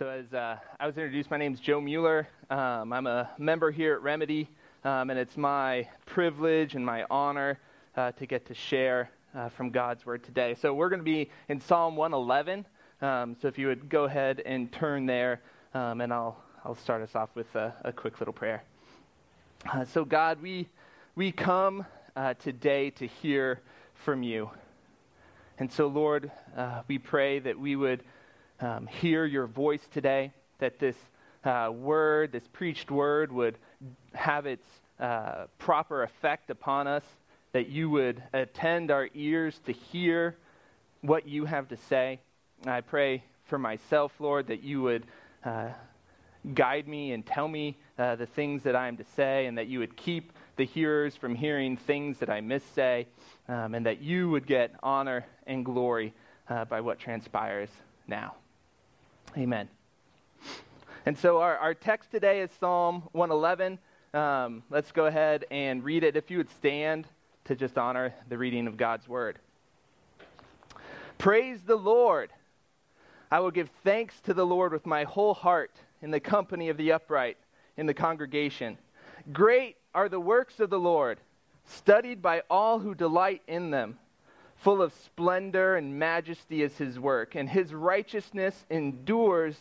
So, as uh, I was introduced, my name is Joe Mueller. Um, I'm a member here at Remedy, um, and it's my privilege and my honor uh, to get to share uh, from God's Word today. So, we're going to be in Psalm 111. Um, so, if you would go ahead and turn there, um, and I'll, I'll start us off with a, a quick little prayer. Uh, so, God, we, we come uh, today to hear from you. And so, Lord, uh, we pray that we would um, hear your voice today, that this uh, word, this preached word, would have its uh, proper effect upon us, that you would attend our ears to hear what you have to say. I pray for myself, Lord, that you would uh, guide me and tell me uh, the things that I am to say, and that you would keep the hearers from hearing things that I missay, um, and that you would get honor and glory uh, by what transpires now. Amen. And so our, our text today is Psalm 111. Um, let's go ahead and read it. If you would stand to just honor the reading of God's word. Praise the Lord. I will give thanks to the Lord with my whole heart in the company of the upright in the congregation. Great are the works of the Lord, studied by all who delight in them. Full of splendor and majesty is his work, and his righteousness endures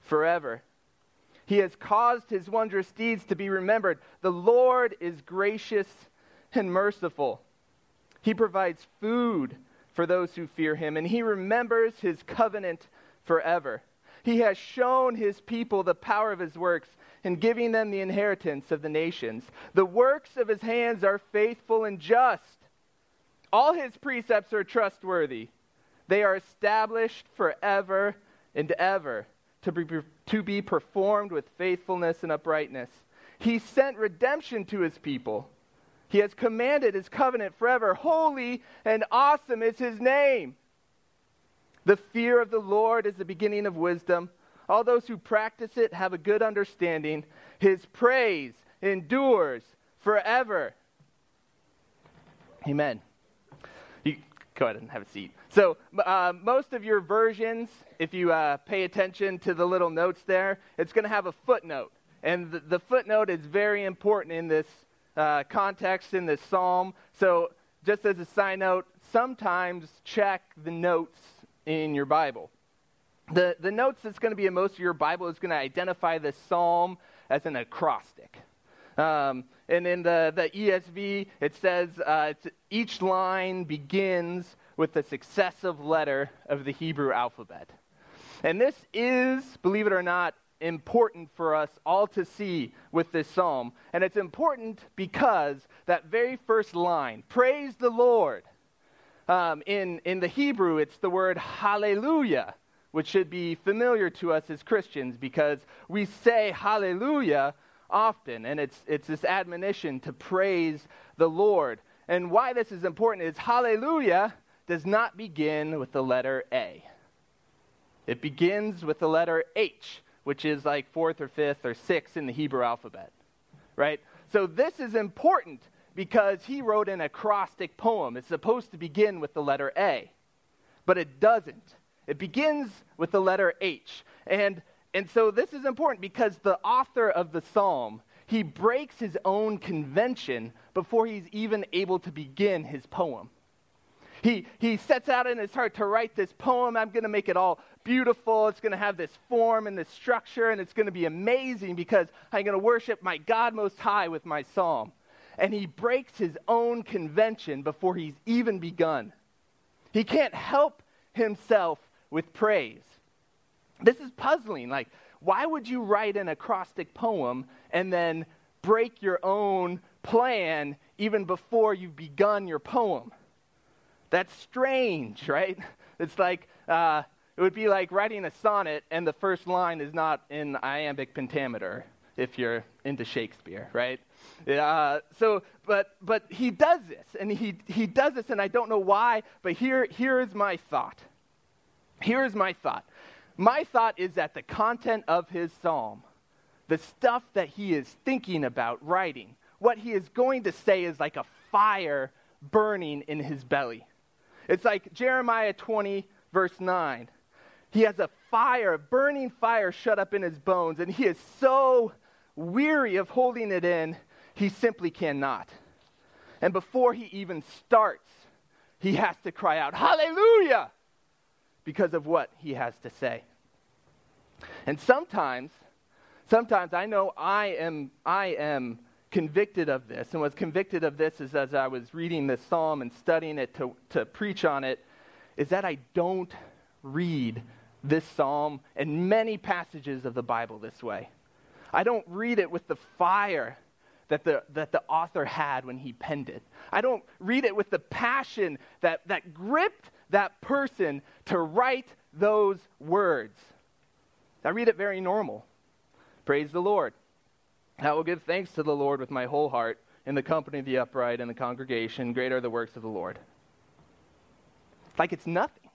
forever. He has caused his wondrous deeds to be remembered. The Lord is gracious and merciful. He provides food for those who fear him, and he remembers his covenant forever. He has shown his people the power of his works in giving them the inheritance of the nations. The works of his hands are faithful and just. All his precepts are trustworthy. They are established forever and ever to be, to be performed with faithfulness and uprightness. He sent redemption to his people. He has commanded his covenant forever. Holy and awesome is his name. The fear of the Lord is the beginning of wisdom. All those who practice it have a good understanding. His praise endures forever. Amen go ahead and have a seat. So, uh, most of your versions, if you uh, pay attention to the little notes there, it's going to have a footnote. And the, the, footnote is very important in this uh, context, in this psalm. So, just as a side note, sometimes check the notes in your Bible. The, the notes that's going to be in most of your Bible is going to identify the psalm as an acrostic. Um, and in the, the ESV, it says uh, each line begins with a successive letter of the Hebrew alphabet. And this is, believe it or not, important for us all to see with this psalm. And it's important because that very first line, praise the Lord, um, in, in the Hebrew, it's the word hallelujah, which should be familiar to us as Christians because we say hallelujah often. And it's, it's this admonition to praise the Lord. And why this is important is hallelujah does not begin with the letter A. It begins with the letter H, which is like fourth or fifth or sixth in the Hebrew alphabet, right? So this is important because he wrote an acrostic poem. It's supposed to begin with the letter A, but it doesn't. It begins with the letter H. And and so this is important because the author of the psalm, he breaks his own convention before he's even able to begin his poem. He, he sets out in his heart to write this poem. I'm going to make it all beautiful. It's going to have this form and this structure, and it's going to be amazing because I'm going to worship my God Most High with my psalm. And he breaks his own convention before he's even begun. He can't help himself with praise. This is puzzling. Like, why would you write an acrostic poem and then break your own plan even before you've begun your poem? That's strange, right? It's like, uh, it would be like writing a sonnet and the first line is not in iambic pentameter if you're into Shakespeare, right? Uh, so, but, but he does this, and he, he does this, and I don't know why, but here, here is my thought. Here is my thought. My thought is that the content of his psalm, the stuff that he is thinking about writing, what he is going to say is like a fire burning in his belly. It's like Jeremiah 20, verse 9. He has a fire, a burning fire shut up in his bones, and he is so weary of holding it in, he simply cannot. And before he even starts, he has to cry out, Hallelujah! Because of what he has to say. And sometimes, sometimes I know I am, I am convicted of this, and was convicted of this is as I was reading this psalm and studying it to, to preach on it, is that I don't read this psalm and many passages of the Bible this way. I don't read it with the fire that the, that the author had when he penned it. I don't read it with the passion that, that gripped that person to write those words. I read it very normal. Praise the Lord. I will give thanks to the Lord with my whole heart in the company of the upright and the congregation. Great are the works of the Lord. It's Like it's nothing.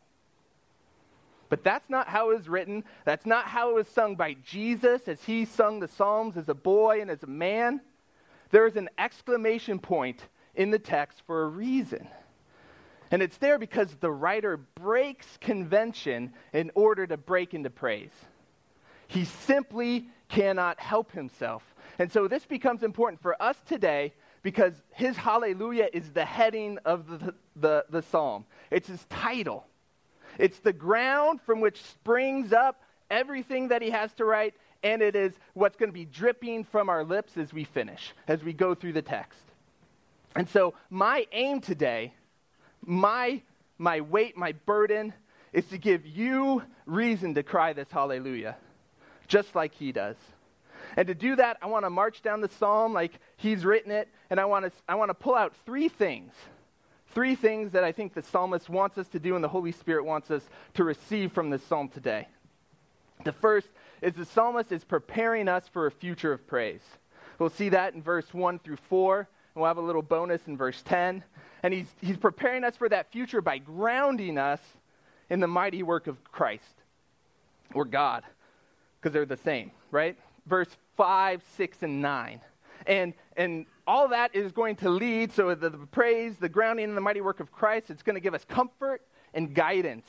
But that's not how it was written. That's not how it was sung by Jesus as he sung the Psalms as a boy and as a man. There is an exclamation point in the text for a reason. And it's there because the writer breaks convention in order to break into praise. He simply cannot help himself. And so this becomes important for us today because his hallelujah is the heading of the, the, the psalm, it's his title. It's the ground from which springs up everything that he has to write, and it is what's going to be dripping from our lips as we finish, as we go through the text. And so, my aim today, my, my weight, my burden, is to give you reason to cry this hallelujah, just like he does. And to do that, I want to march down the psalm like he's written it, and I want to, I want to pull out three things Three things that I think the psalmist wants us to do and the Holy Spirit wants us to receive from this psalm today. The first is the psalmist is preparing us for a future of praise. We'll see that in verse 1 through 4, and we'll have a little bonus in verse 10. And he's, he's preparing us for that future by grounding us in the mighty work of Christ or God, because they're the same, right? Verse 5, 6, and 9. And, and all that is going to lead, so the, the praise, the grounding in the mighty work of Christ, it's going to give us comfort and guidance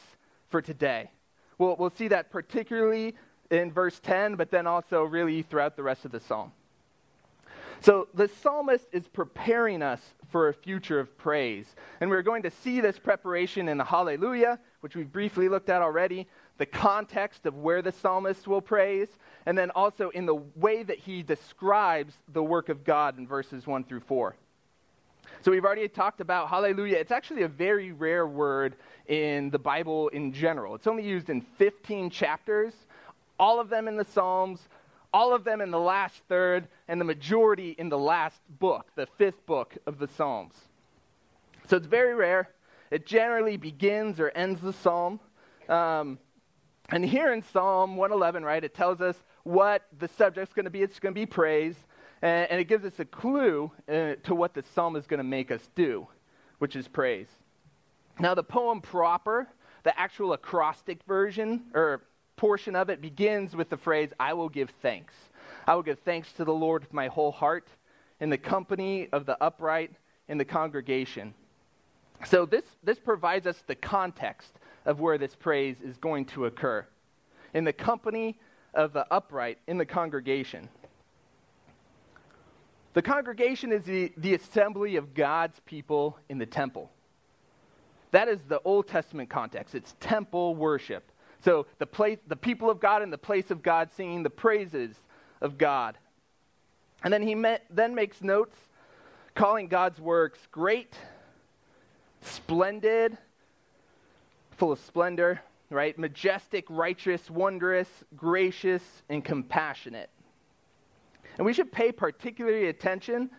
for today. We'll, we'll see that particularly in verse 10, but then also really throughout the rest of the psalm. So the psalmist is preparing us for a future of praise. And we're going to see this preparation in the Hallelujah, which we've briefly looked at already, the context of where the psalmist will praise, and then also in the way that he describes the work of God in verses 1 through 4. So we've already talked about hallelujah. It's actually a very rare word in the Bible in general. It's only used in 15 chapters, all of them in the Psalms, all of them in the last third, and the majority in the last book, the fifth book of the Psalms. So it's very rare. It generally begins or ends the psalm. Um, and here in Psalm 111, right, it tells us what the subject's going to be. It's going to be praise. And, and it gives us a clue uh, to what the psalm is going to make us do, which is praise. Now, the poem proper, the actual acrostic version or portion of it, begins with the phrase, I will give thanks. I will give thanks to the Lord with my whole heart in the company of the upright in the congregation. So, this, this provides us the context of where this praise is going to occur in the company of the upright in the congregation. The congregation is the, the assembly of God's people in the temple. That is the Old Testament context. It's temple worship. So the place, the people of God in the place of God singing the praises of God. And then he met, then makes notes calling God's works great, splendid, full of splendor, right? Majestic, righteous, wondrous, gracious, and compassionate. And we should pay particularly attention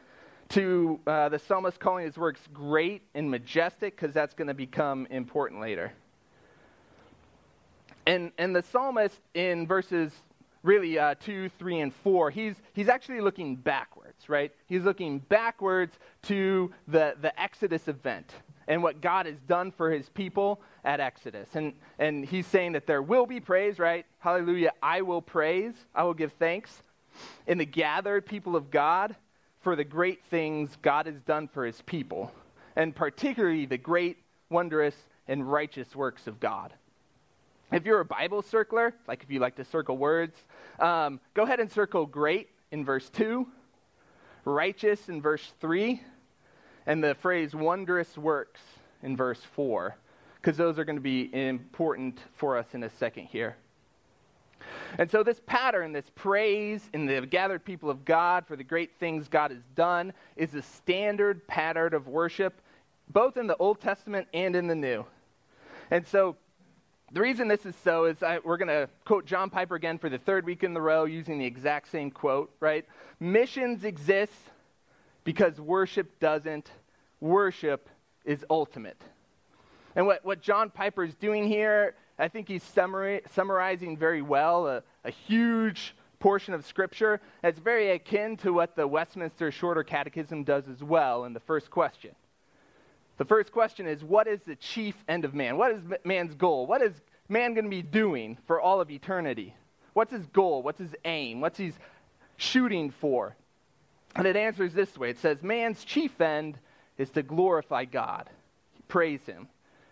to uh, the psalmist calling his works great and majestic because that's going to become important later. And, and the psalmist in verses really uh, 2, 3, and 4, he's, he's actually looking backwards, right? He's looking backwards to the, the Exodus event and what God has done for his people at Exodus. And, and he's saying that there will be praise, right? Hallelujah. I will praise. I will give thanks in the gathered people of God for the great things God has done for his people, and particularly the great, wondrous, and righteous works of God. If you're a Bible circler, like if you like to circle words, um, go ahead and circle great in verse 2, righteous in verse 3, and the phrase wondrous works in verse 4, because those are going to be important for us in a second here. And so, this pattern, this praise in the gathered people of God for the great things God has done, is a standard pattern of worship, both in the Old Testament and in the New. And so, the reason this is so is I, we're going to quote John Piper again for the third week in the row using the exact same quote, right? Missions exist because worship doesn't. Worship is ultimate. And what, what John Piper is doing here I think he's summarizing very well a, a huge portion of Scripture. It's very akin to what the Westminster Shorter Catechism does as well in the first question. The first question is What is the chief end of man? What is man's goal? What is man going to be doing for all of eternity? What's his goal? What's his aim? What's he shooting for? And it answers this way it says, Man's chief end is to glorify God, praise him,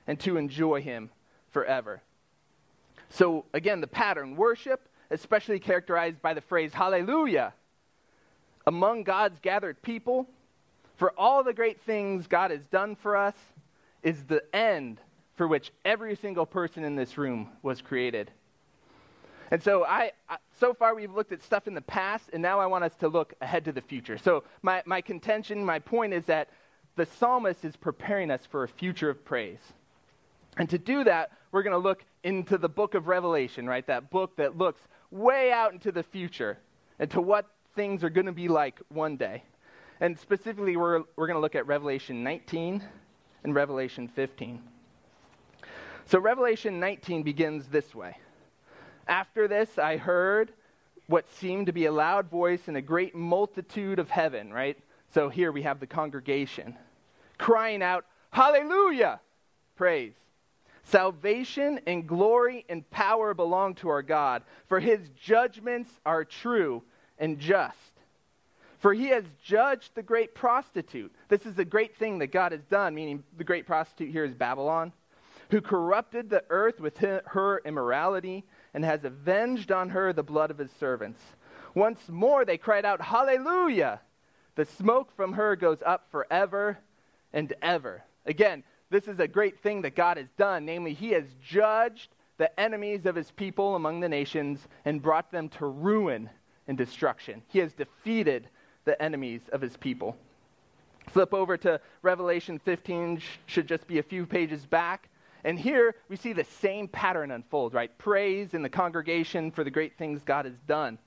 and to enjoy him forever. So, again, the pattern worship, especially characterized by the phrase hallelujah, among God's gathered people, for all the great things God has done for us, is the end for which every single person in this room was created. And so I, so far we've looked at stuff in the past, and now I want us to look ahead to the future. So my, my contention, my point is that the psalmist is preparing us for a future of praise. And to do that, we're going to look into the book of Revelation, right? That book that looks way out into the future and to what things are going to be like one day. And specifically, we're, we're going to look at Revelation 19 and Revelation 15. So, Revelation 19 begins this way After this, I heard what seemed to be a loud voice in a great multitude of heaven, right? So, here we have the congregation crying out, Hallelujah! Praise. Salvation and glory and power belong to our God, for his judgments are true and just. For he has judged the great prostitute. This is a great thing that God has done, meaning the great prostitute here is Babylon, who corrupted the earth with her immorality and has avenged on her the blood of his servants. Once more they cried out, Hallelujah! The smoke from her goes up forever and ever. Again, this is a great thing that God has done. Namely, He has judged the enemies of His people among the nations and brought them to ruin and destruction. He has defeated the enemies of His people. Flip over to Revelation 15, should just be a few pages back. And here we see the same pattern unfold, right? Praise in the congregation for the great things God has done.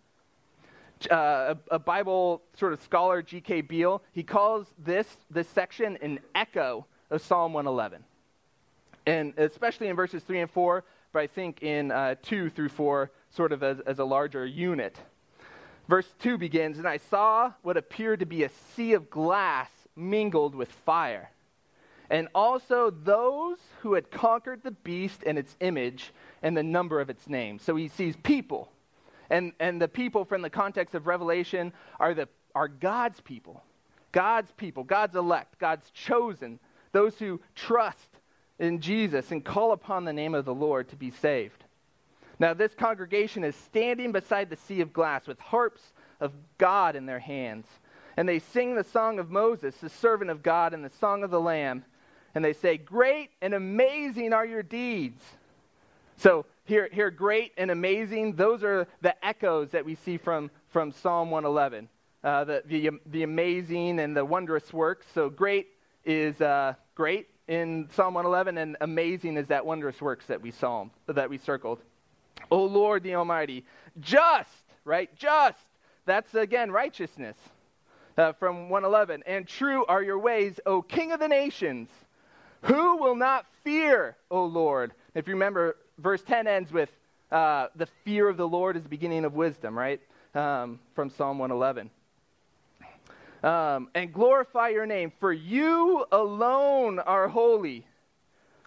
Uh, a, a, Bible sort of scholar, G.K. Beale, he calls this, this section an echo of Psalm 111. And especially in verses 3 and 4, but I think in uh, 2 through 4, sort of as, as a larger unit. Verse 2 begins And I saw what appeared to be a sea of glass mingled with fire, and also those who had conquered the beast and its image and the number of its name. So he sees people. And, and the people from the context of Revelation are, the, are God's people. God's people, God's elect, God's chosen, those who trust in Jesus and call upon the name of the Lord to be saved. Now, this congregation is standing beside the sea of glass with harps of God in their hands. And they sing the song of Moses, the servant of God, and the song of the Lamb. And they say, Great and amazing are your deeds. So, here, here great and amazing, those are the echoes that we see from, from Psalm 111. Uh, the, the, the amazing and the wondrous works. So, great is uh, great in Psalm 111, and amazing is that wondrous works that we psalm that we circled. O Lord the Almighty, just right, just. That's again righteousness uh, from 111. And true are your ways, O King of the nations. Who will not fear, O Lord? If you remember, verse 10 ends with uh, the fear of the Lord is the beginning of wisdom, right? Um, from Psalm 111 um, and glorify your name, for you alone are holy.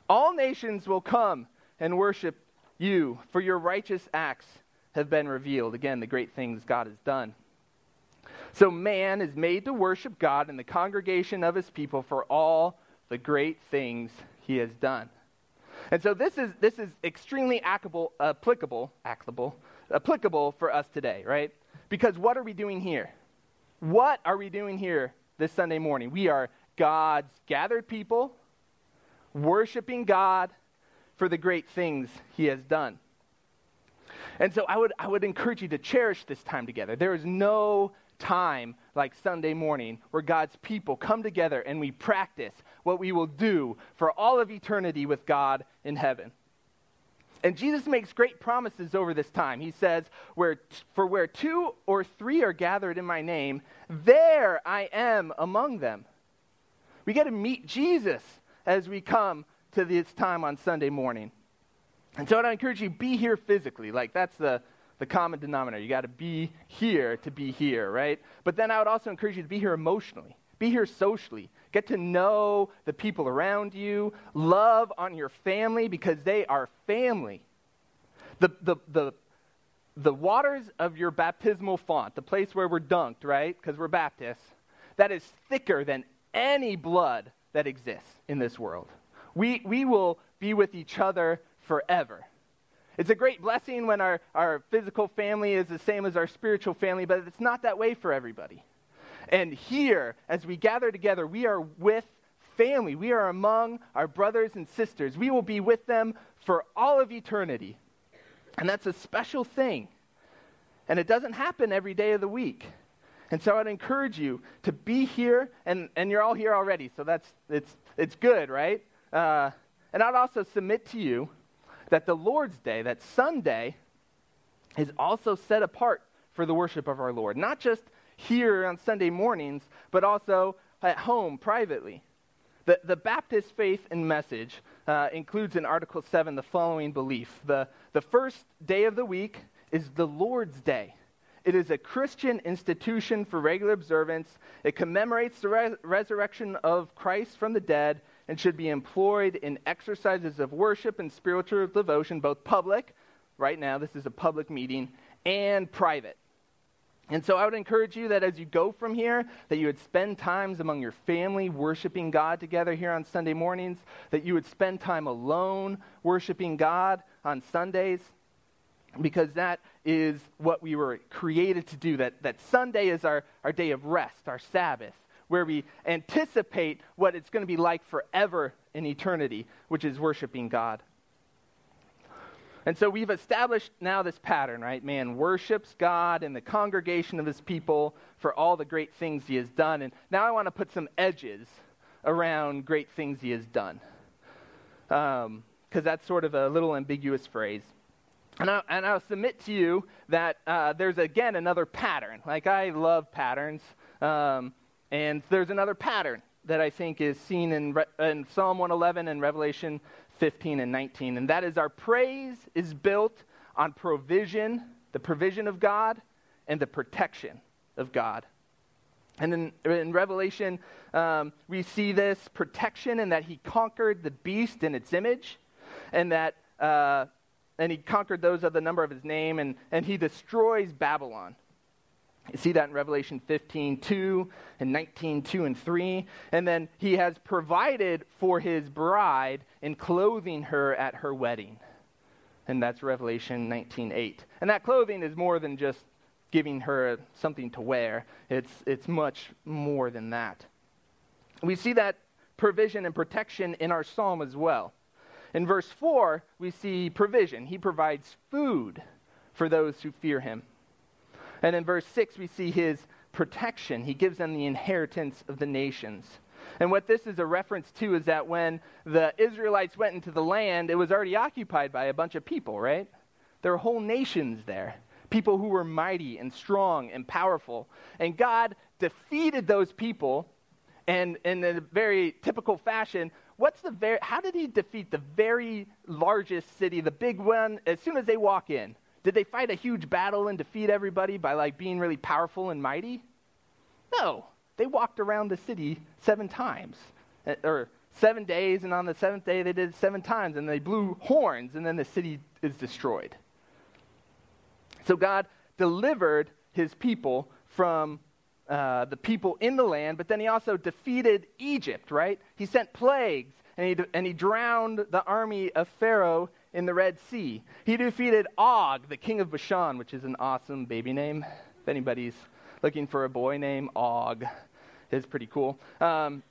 All nations will come and worship you, for your righteous acts have been revealed. Again, the great things God has done. So man is made to worship God in the congregation of his people for all the great things he has done. And so this is, this is extremely applicable, applicable, applicable, applicable for us today, right? Because what are we doing here? What are we doing here this Sunday morning? We are God's gathered people, worshiping God for the great things he has done. And so I would, I would encourage you to cherish this time together. There is no time like Sunday morning where God's people come together and we practice what we will do for all of eternity with God in heaven. And Jesus makes great promises over this time. He says, where, For where two or three are gathered in my name, there I am among them. We get to meet Jesus as we come to this time on Sunday morning. And so I'd encourage you, to be here physically. Like, that's the, the common denominator. You got to be here to be here, right? But then I would also encourage you to be here emotionally, be here socially. Get to know the people around you, love on your family because they are family. The, the, the, the waters of your baptismal font, the place where we're dunked, right? Because we're Baptists, that is thicker than any blood that exists in this world. We, we will be with each other forever. It's a great blessing when our, our physical family is the same as our spiritual family, but it's not that way for everybody. And here, as we gather together, we are with family. We are among our brothers and sisters. We will be with them for all of eternity. And that's a special thing. And it doesn't happen every day of the week. And so I'd encourage you to be here, and, and you're all here already, so that's it's, it's good, right? Uh, and I'd also submit to you that the Lord's Day, that Sunday, is also set apart for the worship of our Lord. Not just here on Sunday mornings, but also at home privately. The, the Baptist faith and message uh, includes in Article 7 the following belief the, the first day of the week is the Lord's Day. It is a Christian institution for regular observance. It commemorates the res- resurrection of Christ from the dead and should be employed in exercises of worship and spiritual devotion, both public, right now, this is a public meeting, and private. And so I would encourage you that as you go from here, that you would spend times among your family worshiping God together here on Sunday mornings, that you would spend time alone worshiping God on Sundays, because that is what we were created to do. That, that Sunday is our, our day of rest, our Sabbath where we anticipate what it's going to be like forever in eternity, which is worshiping God. And so we've established now this pattern, right? Man worships God and the congregation of his people for all the great things he has done. And now I want to put some edges around great things he has done. Because um, that's sort of a little ambiguous phrase. And, I, and I'll submit to you that uh, there's again another pattern. Like, I love patterns. Um, and there's another pattern that I think is seen in, in Psalm 111 and Revelation 15 and 19, and that is our praise is built on provision, the provision of God, and the protection of God. And in, in Revelation, um, we see this protection in that he conquered the beast in its image, and that uh, and he conquered those of the number of his name, and, and he destroys Babylon. You see that in Revelation 15, 2 and 19, 2 and 3. And then he has provided for his bride in clothing her at her wedding. And that's Revelation 19, 8. And that clothing is more than just giving her something to wear, it's, it's much more than that. We see that provision and protection in our psalm as well. In verse 4, we see provision. He provides food for those who fear him. And in verse 6, we see his protection. He gives them the inheritance of the nations. And what this is a reference to is that when the Israelites went into the land, it was already occupied by a bunch of people, right? There were whole nations there, people who were mighty and strong and powerful. And God defeated those people, and in a very typical fashion, what's the very, how did he defeat the very largest city, the big one, as soon as they walk in? Did they fight a huge battle and defeat everybody by like being really powerful and mighty? No. They walked around the city seven times. Eh, or seven days, and on the seventh day they did it seven times, and they blew horns, and then the city is destroyed. So God delivered his people from uh, the people in the land, but then he also defeated Egypt, right? He sent plagues and he, and he drowned the army of Pharaoh in the Red Sea. He defeated Og, the king of Bashan, which is an awesome baby name. If anybody's looking for a boy name, Og is pretty cool. Um,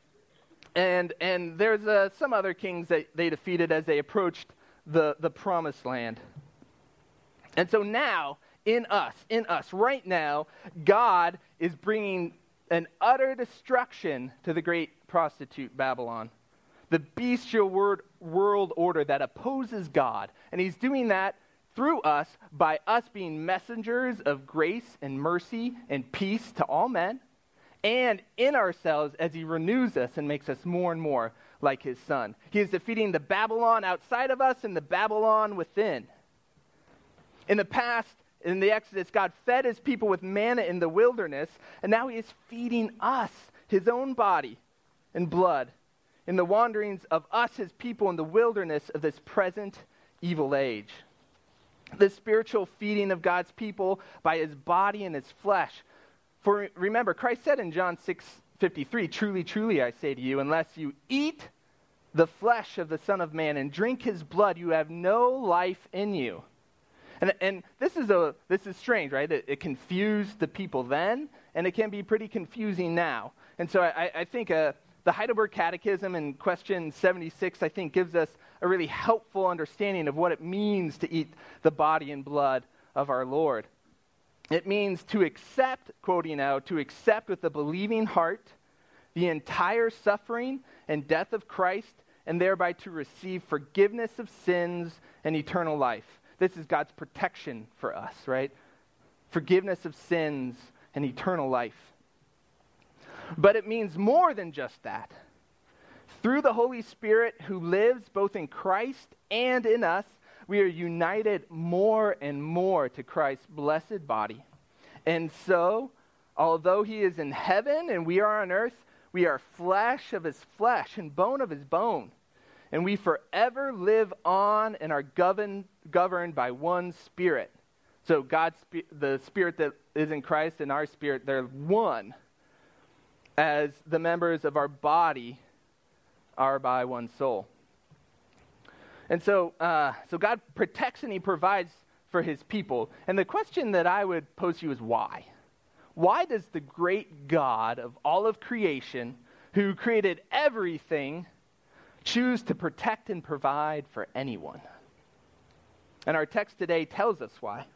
and and there's uh, some other kings that they defeated as they approached the, the promised land. And so now, in us, in us, right now, God is bringing an utter destruction to the great prostitute Babylon, the bestial word, world order that opposes God. And he's doing that through us by us being messengers of grace and mercy and peace to all men, and in ourselves as he renews us and makes us more and more like his son. He is defeating the Babylon outside of us and the Babylon within. In the past, in the Exodus, God fed his people with manna in the wilderness, and now he is feeding us, his own body and blood, in the wanderings of us, his people, in the wilderness of this present evil age. The spiritual feeding of God's people by his body and his flesh. For remember, Christ said in John 6 53, Truly, truly, I say to you, unless you eat the flesh of the Son of Man and drink his blood, you have no life in you. And, and this, is a, this is strange, right? It, it confused the people then, and it can be pretty confusing now. And so I, I think uh, the Heidelberg Catechism in question 76, I think, gives us a really helpful understanding of what it means to eat the body and blood of our Lord. It means to accept, quoting now, to accept with a believing heart the entire suffering and death of Christ, and thereby to receive forgiveness of sins and eternal life. This is God's protection for us, right? Forgiveness of sins and eternal life. But it means more than just that. Through the Holy Spirit who lives both in Christ and in us, we are united more and more to Christ's blessed body. And so, although he is in heaven and we are on earth, we are flesh of his flesh and bone of his bone. And we forever live on and are governed, governed by one spirit. So, God's the spirit that is in Christ and our spirit, they're one as the members of our body are by one soul. And so, uh, so God protects and He provides for His people. And the question that I would pose to you is why? Why does the great God of all of creation, who created everything, choose to protect and provide for anyone? And our text today tells us why.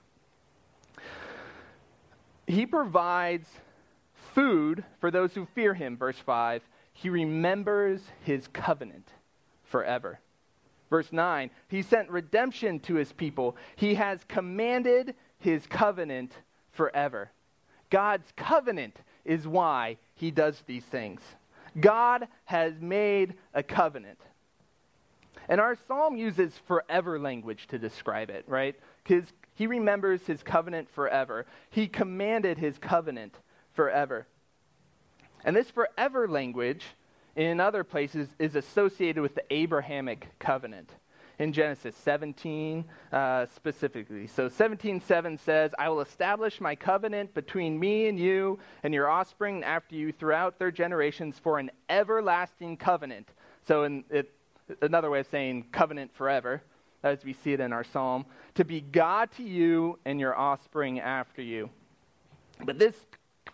He provides food for those who fear him, verse 5. He remembers his covenant forever. Verse 9, he sent redemption to his people. He has commanded his covenant forever. God's covenant is why he does these things. God has made a covenant. And our psalm uses forever language to describe it, right? Because he remembers his covenant forever. He commanded his covenant forever. And this forever language in other places is associated with the Abrahamic covenant in Genesis 17 uh, specifically. So 17:7 says, "I will establish my covenant between me and you and your offspring after you throughout their generations for an everlasting covenant." So in it, another way of saying covenant forever, as we see it in our psalm, to be God to you and your offspring after you. But this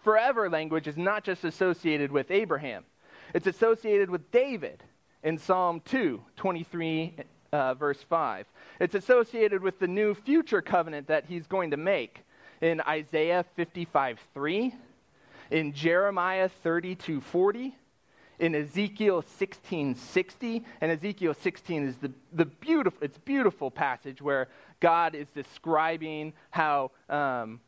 forever language is not just associated with Abraham. It's associated with David in Psalm 2, 23, uh, verse 5. It's associated with the new future covenant that he's going to make in Isaiah 55, 3, in Jeremiah 32, 40, in Ezekiel 16:60, And Ezekiel 16 is the, the beautiful, it's beautiful passage where God is describing how, um,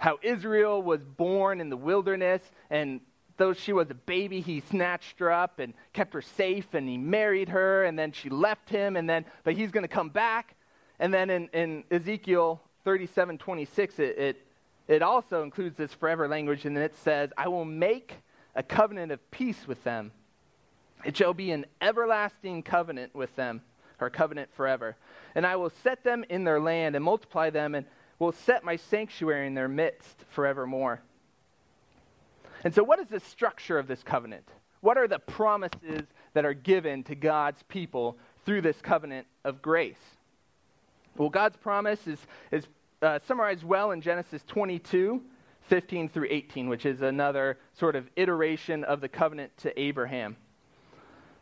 how Israel was born in the wilderness and though she was a baby, he snatched her up and kept her safe, and he married her, and then she left him, and then, but he's going to come back. And then in, in Ezekiel 37 26, it, it, it also includes this forever language, and it says, I will make a covenant of peace with them. It shall be an everlasting covenant with them, or covenant forever. And I will set them in their land and multiply them, and will set my sanctuary in their midst forevermore. And so, what is the structure of this covenant? What are the promises that are given to God's people through this covenant of grace. Well, God's promise is, is uh, summarized well in Genesis 22, 15 through 18, which is another sort of iteration of the covenant to Abraham.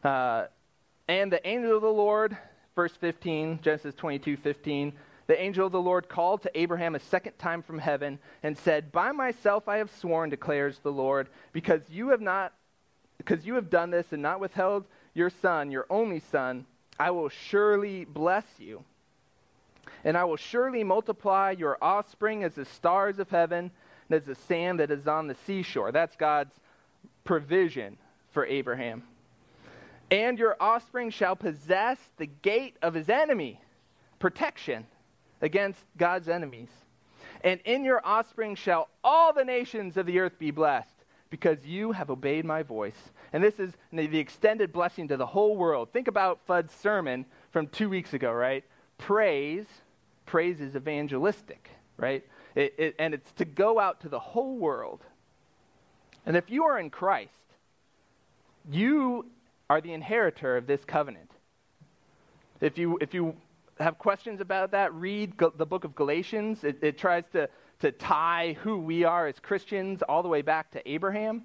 Uh, and the angel of the Lord, verse 15, Genesis 22, 15, the angel of the Lord called to Abraham a second time from heaven and said, By myself I have sworn, declares the Lord, because you have not because you have done this and not withheld your son, your only son, I will surely bless you. And I will surely multiply your offspring as the stars of heaven and as the sand that is on the seashore. That's God's provision for Abraham. And your offspring shall possess the gate of his enemy, protection against God's enemies. And in your offspring shall all the nations of the earth be blessed, because you have obeyed my voice. And this is the extended blessing to the whole world. Think about Fudd's sermon from two weeks ago, right? Praise, praise is evangelistic, right? It, it, and it's to go out to the whole world. And if you are in Christ, you are the inheritor of this covenant. If you, if you have questions about that, read the book of Galatians. It, it tries to, to tie who we are as Christians all the way back to Abraham.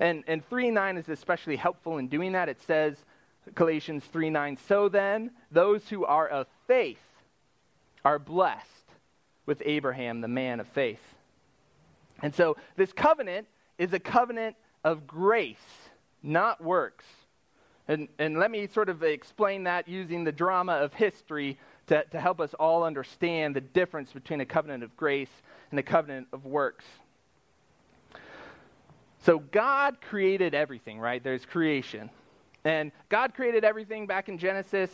And, and 3 9 is especially helpful in doing that. It says, Galatians 3 9, so then, those who are of faith are blessed with Abraham, the man of faith. And so this covenant is a covenant of grace, not works. And, and let me sort of explain that using the drama of history to, to help us all understand the difference between a covenant of grace and a covenant of works. So, God created everything, right? There's creation. And God created everything back in Genesis,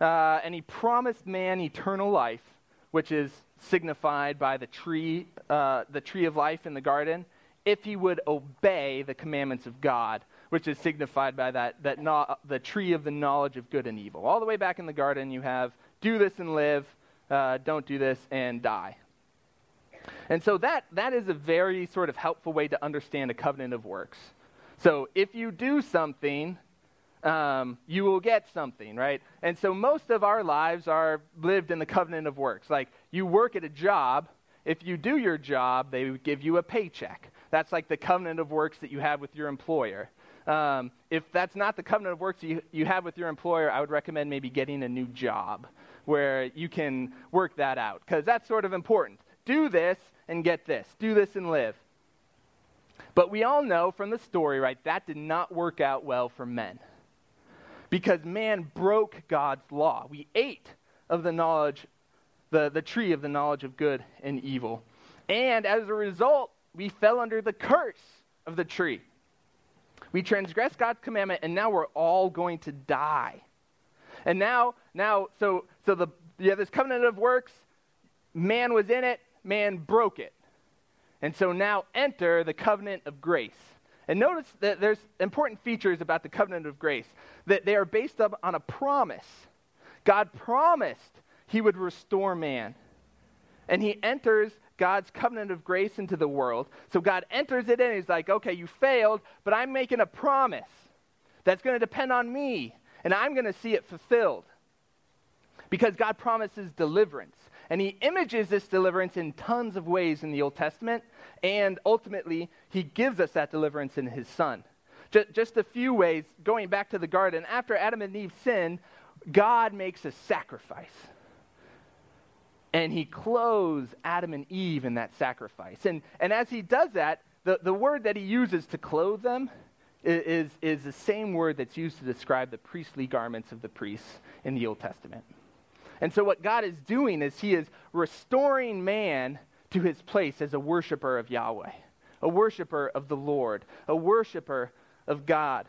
uh, and He promised man eternal life, which is signified by the tree, uh, the tree of life in the garden, if he would obey the commandments of God which is signified by that, that no, the tree of the knowledge of good and evil. All the way back in the garden, you have do this and live, uh, don't do this and die. And so that, that is a very sort of helpful way to understand a covenant of works. So if you do something, um, you will get something, right? And so most of our lives are lived in the covenant of works. Like you work at a job, if you do your job, they give you a paycheck. That's like the covenant of works that you have with your employer. Um, if that's not the covenant of works you, you have with your employer, I would recommend maybe getting a new job where you can work that out because that's sort of important. Do this and get this, do this and live. But we all know from the story, right, that did not work out well for men because man broke God's law. We ate of the knowledge, the, the tree of the knowledge of good and evil. And as a result, we fell under the curse of the tree. We transgressed God's commandment, and now we're all going to die. And now, now, so so the yeah, this covenant of works, man was in it, man broke it. And so now enter the covenant of grace. And notice that there's important features about the covenant of grace that they are based up on a promise. God promised he would restore man. And he enters God's covenant of grace into the world. So God enters it in. He's like, okay, you failed, but I'm making a promise that's going to depend on me, and I'm going to see it fulfilled. Because God promises deliverance. And he images this deliverance in tons of ways in the Old Testament, and ultimately, he gives us that deliverance in his Son. Just, a few ways, going back to the garden, after Adam and Eve sinned, God makes a sacrifice and he clothes Adam and Eve in that sacrifice. And, and as he does that, the, the word that he uses to clothe them is, is the same word that's used to describe the priestly garments of the priests in the Old Testament. And so, what God is doing is he is restoring man to his place as a worshiper of Yahweh, a worshiper of the Lord, a worshiper of God.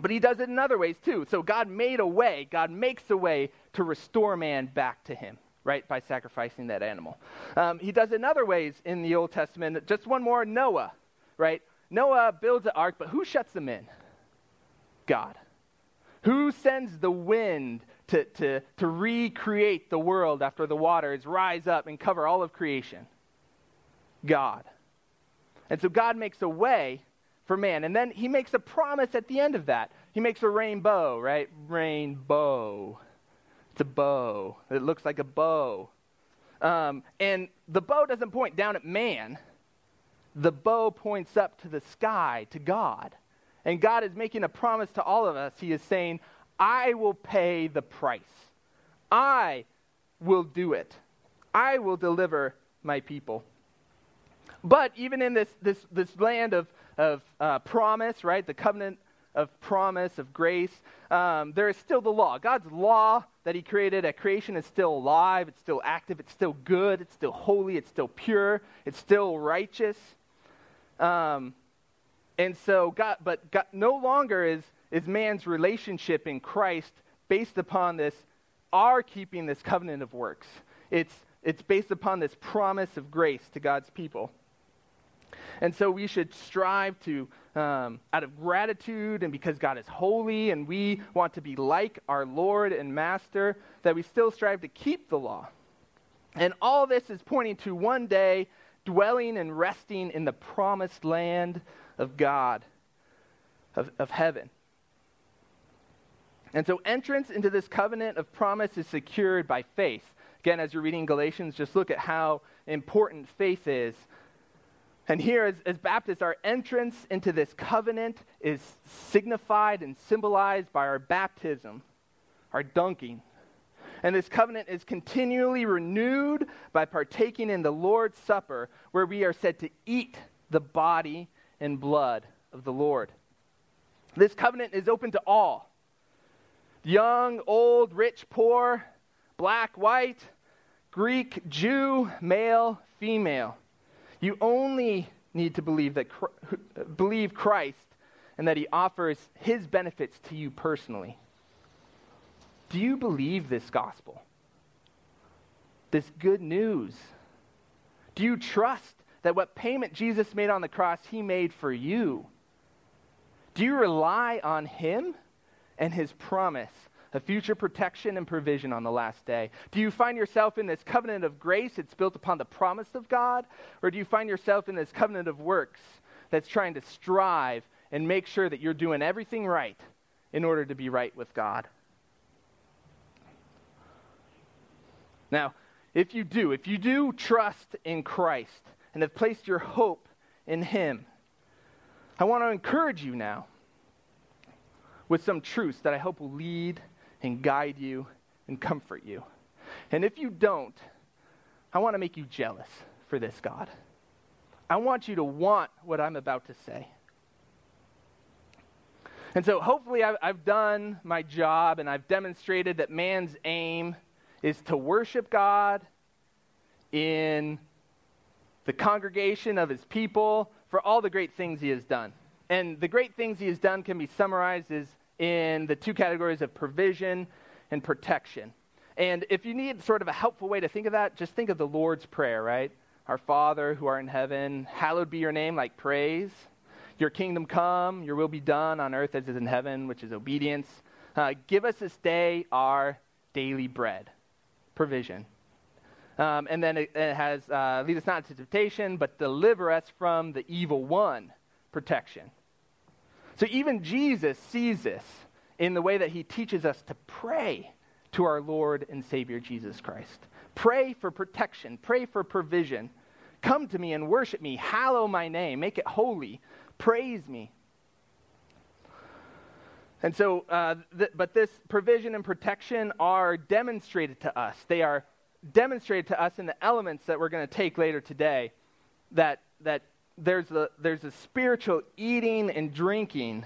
But he does it in other ways too. So, God made a way, God makes a way to restore man back to him right, by sacrificing that animal. Um, he does it in other ways in the Old Testament. Just one more Noah, right? Noah builds an ark, but who shuts them in? God. Who sends the wind to, to, to recreate the world after the waters rise up and cover all of creation? God. And so God makes a way for man. And then he makes a promise at the end of that. he makes a rainbow, right? Rainbow. It's a bow. It looks like a bow. Um, and the bow doesn't point down at man, the bow points up to the sky, to God. And God is making a promise to all of us. He is saying, I will pay the price. I will do it. I will deliver my people. But even in this, this, this land of, of uh, promise, right, the covenant of promise, of grace, um, there is still the law. God's law that He created at creation is still alive, it's still active, it's still good, it's still holy, it's still pure, it's still righteous. Um, and so, God, but God, no longer is, is man's relationship in Christ based upon this, our keeping this covenant of works. It's, it's based upon this promise of grace to God's people. And so we should strive to, um, out of gratitude and because God is holy and we want to be like our Lord and Master, that we still strive to keep the law. And all this is pointing to one day dwelling and resting in the promised land of God, of, of heaven. And so entrance into this covenant of promise is secured by faith. Again, as you're reading Galatians, just look at how important faith is and here, as, as, Baptists, our entrance into this covenant is signified and symbolized by our baptism, our dunking. And this covenant is continually renewed by partaking in the Lord's Supper, where we are said to eat the body and blood of the Lord. This covenant is open to all young, old, rich, poor, black, white, Greek, Jew, male, female. You only need to believe, that, believe Christ and that he offers his benefits to you personally. Do you believe this gospel? This good news? Do you trust that what payment Jesus made on the cross, he made for you? Do you rely on him and his promise of future protection and provision on the last day? Do you find yourself in this covenant of grace it's built upon the promise of God? Or do you find yourself in this covenant of works that's trying to strive and make sure that you're doing everything right in order to be right with God? Now, if you do, if you do trust in Christ and have placed your hope in Him, I want to encourage you now with some truths that I hope will lead and guide you and comfort you. And if you don't, I want to make you jealous for this, God. I want you to want what I'm about to say. And so hopefully I've, I've, done my job and I've demonstrated that man's aim is to worship God in the congregation of his people for all the great things he has done. And the great things he has done can be summarized as in the two categories of provision and protection. And if you need sort of a helpful way to think of that, just think of the Lord's Prayer, right? Our Father who art in heaven, hallowed be your name, like praise. Your kingdom come, your will be done on earth as it is in heaven, which is obedience. Uh, give us this day our daily bread, provision. Um, and then it, it has, uh, lead us not into temptation, but deliver us from the evil one, protection. So even Jesus sees this in the way that he teaches us to pray to our Lord and Savior Jesus Christ. Pray for protection, pray for provision. Come to me and worship me, hallow my name, make it holy, praise me. And so, uh, th- but this provision and protection are demonstrated to us. They are demonstrated to us in the elements that we're going to take later today that, that there's a, there's a spiritual eating and drinking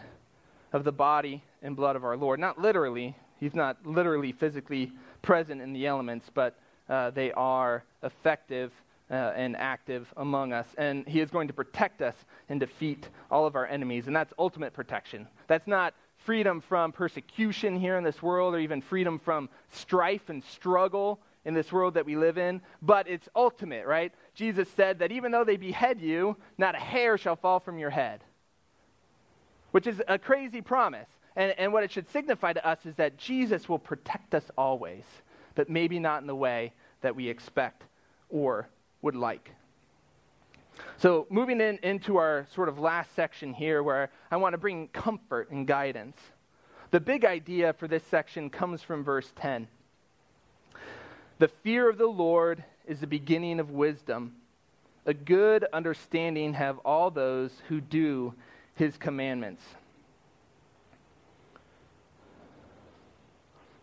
of the body and blood of our Lord. Not literally, he's not literally physically present in the elements, but uh, they are effective uh, and active among us. And he is going to protect us and defeat all of our enemies. And that's ultimate protection. That's not freedom from persecution here in this world or even freedom from strife and struggle in this world that we live in, but it's ultimate, right? Jesus said that even though they behead you, not a hair shall fall from your head, which is a crazy promise. And, and what it should signify to us is that Jesus will protect us always, but maybe not in the way that we expect or would like. So, moving in, into our sort of last section here, where I want to bring comfort and guidance. The big idea for this section comes from verse 10. The fear of the Lord is the beginning of wisdom. A good understanding have all those who do his commandments.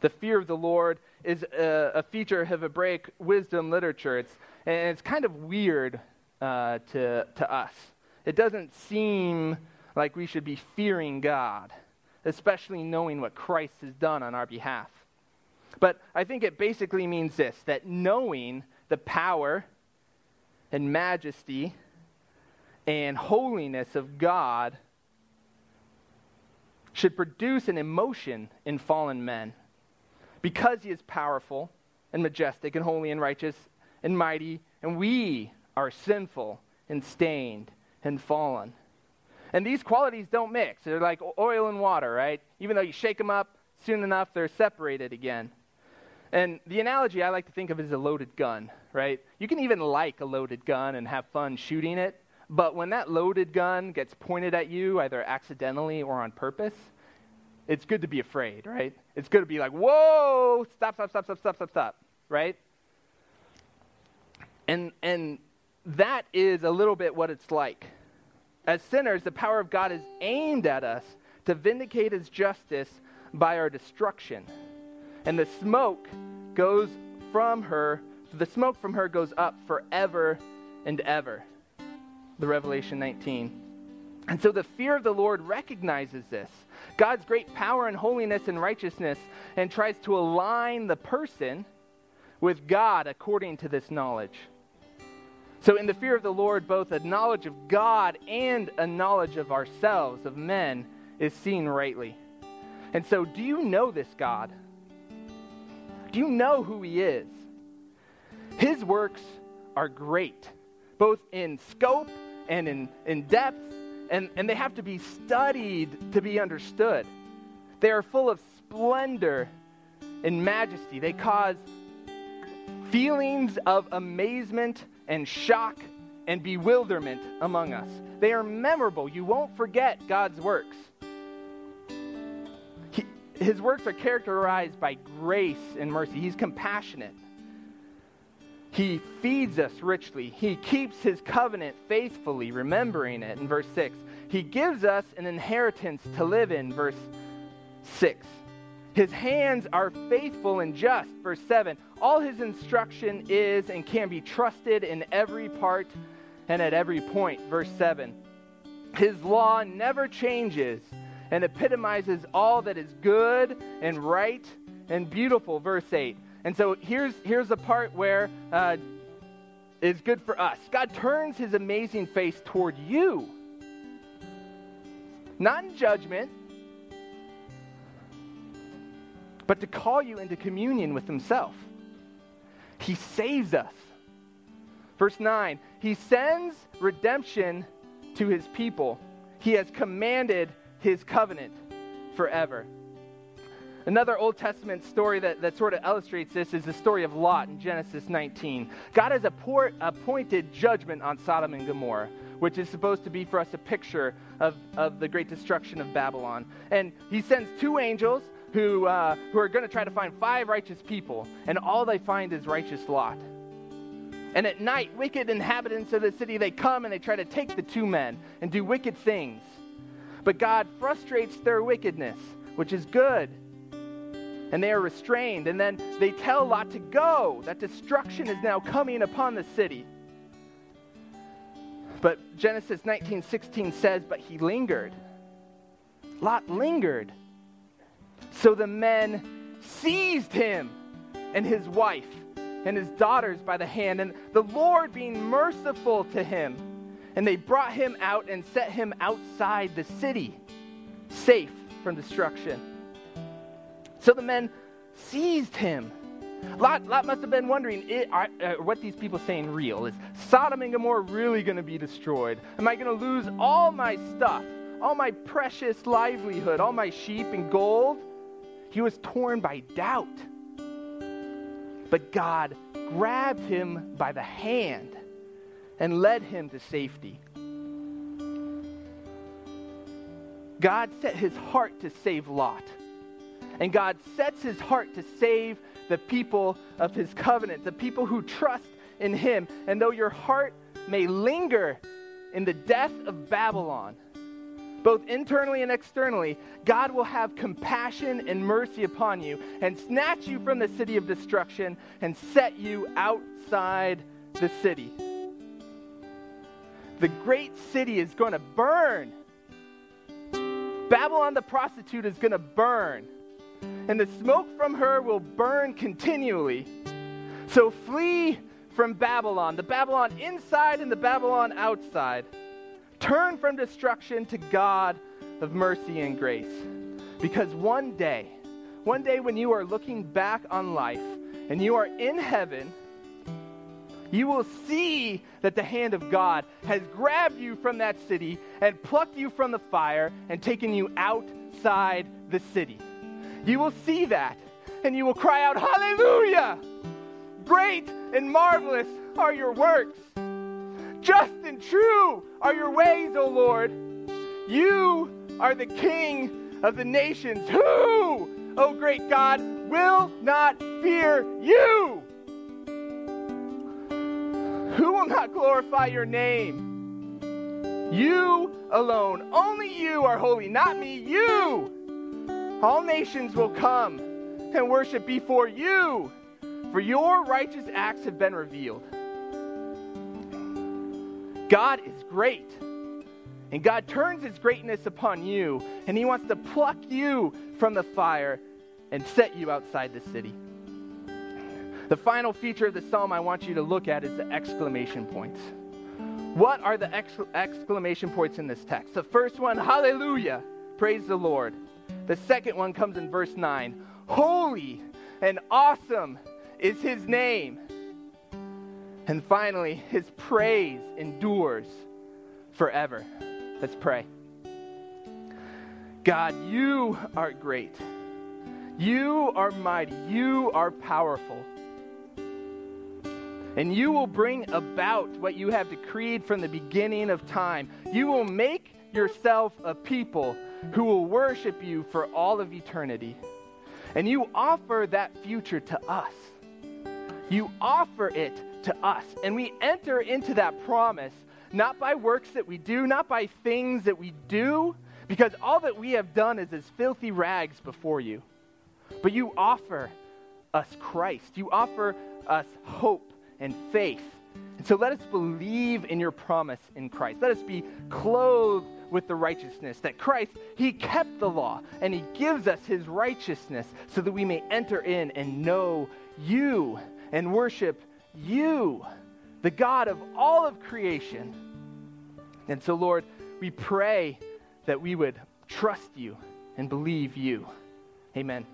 The fear of the Lord is a, a feature of Hebraic wisdom literature. It's, and it's kind of weird uh, to, to us. It doesn't seem like we should be fearing God, especially knowing what Christ has done on our behalf. But I think it basically means this that knowing the power and majesty and holiness of God should produce an emotion in fallen men. Because he is powerful and majestic and holy and righteous and mighty, and we are sinful and stained and fallen. And these qualities don't mix. They're like oil and water, right? Even though you shake them up soon enough, they're separated again. And the analogy I like to think of is a loaded gun, right? You can even like a loaded gun and have fun shooting it, but when that loaded gun gets pointed at you, either accidentally or on purpose, it's good to be afraid, right? It's good to be like, whoa, stop, stop, stop, stop, stop, stop, stop, right? And, and that is a little bit what it's like. As sinners, the power of God is aimed at us to vindicate his justice by our destruction. And the smoke goes from her, the smoke from her goes up forever and ever. The Revelation 19. And so the fear of the Lord recognizes this. God's great power and holiness and righteousness and tries to align the person with God according to this knowledge. So, in the fear of the Lord, both a knowledge of God and a knowledge of ourselves, of men, is seen rightly. And so, do you know this God? Do you know who He is? His works are great, both in scope and in, in depth and, and they have to be studied to be understood. They are full of splendor and majesty. They cause feelings of amazement and shock and bewilderment among us. They are memorable. You won't forget God's works. His works are characterized by grace and mercy. He's compassionate. He feeds us richly. He keeps his covenant faithfully, remembering it in verse 6. He gives us an inheritance to live in, verse 6. His hands are faithful and just, verse 7. All his instruction is and can be trusted in every part and at every point, verse 7. His law never changes and epitomizes all that is good and right and beautiful, verse 8. And so here's, here's the part where uh, is good for us. God turns his amazing face toward you, not in judgment, but to call you into communion with himself. He saves us. Verse 9, he sends redemption to his people. He has commanded his covenant forever. Another Old Testament story that, that sort of illustrates this is the story of Lot in Genesis 19. God has appointed judgment on Sodom and Gomorrah, which is supposed to be for us a picture of, of the great destruction of Babylon. And he sends two angels who, uh, who are going to try to find five righteous people, and all they find is righteous Lot. And at night, wicked inhabitants of the city, they come and they try to take the two men and do wicked things. But God frustrates their wickedness, which is good and they are restrained. And then they tell Lot to go, that destruction is now coming upon the city. But Genesis 19:16 says, "But he lingered." Lot lingered. So the men seized him and his wife and his daughters by the hand, and the Lord being merciful to him, and they brought him out and set him outside the city, safe from destruction. So the men seized him. Lot, Lot must have been wondering, it, are, uh, what these people saying real? Is Sodom and Gomorrah really going to be destroyed? Am I going to lose all my stuff, all my precious livelihood, all my sheep and gold? He was torn by doubt. But God grabbed him by the hand and led him to safety. God set his heart to save Lot. And God sets his heart to save the people of his covenant, the people who trust in him. And though your heart may linger in the death of Babylon, both internally and externally, God will have compassion and mercy upon you and snatch you from the city of destruction and set you outside the city. The great city is going to burn. Babylon the prostitute is going to burn and the smoke from her will burn continually. So flee from Babylon, the Babylon inside and the Babylon outside. Turn from destruction to God of mercy and grace. Because one day, one day when you are looking back on life and you are in heaven, you will see that the hand of God has grabbed you from that city and plucked you from the fire and taken you outside the city you will see that and you will cry out, Hallelujah! Great and marvelous are your works. Just and true are your ways, O Lord. You are the King of the nations. Who, O great God, will not fear you? Who will not glorify your name? You alone, only you are holy, not me, you all nations will come and worship before you, for your righteous acts have been revealed. God is great. And God turns his greatness upon you, and he wants to pluck you from the fire and set you outside the city. The final feature of the psalm I want you to look at is the exclamation points. What are the exclamation points in this text? The first one, hallelujah, praise the Lord. The second one comes in verse 9 Holy and awesome is his name. And finally, his praise endures forever. Let's pray. God, you are great. You are mighty. You are powerful. And you will bring about what you have decreed from the beginning of time. You will make yourself a people who will worship you for all of eternity. And you offer that future to us. You offer it to us. And we enter into that promise not by works that we do, not by things that we do, because all that we have done is as filthy rags before you. But you offer us Christ. You offer us hope and faith. And so let us believe in your promise in Christ. Let us be clothed with the righteousness. That Christ, He kept the law and He gives us His righteousness so that we may enter in and know you and worship you, the God of all of creation. And so, Lord, we pray that we would trust you and believe you. Amen.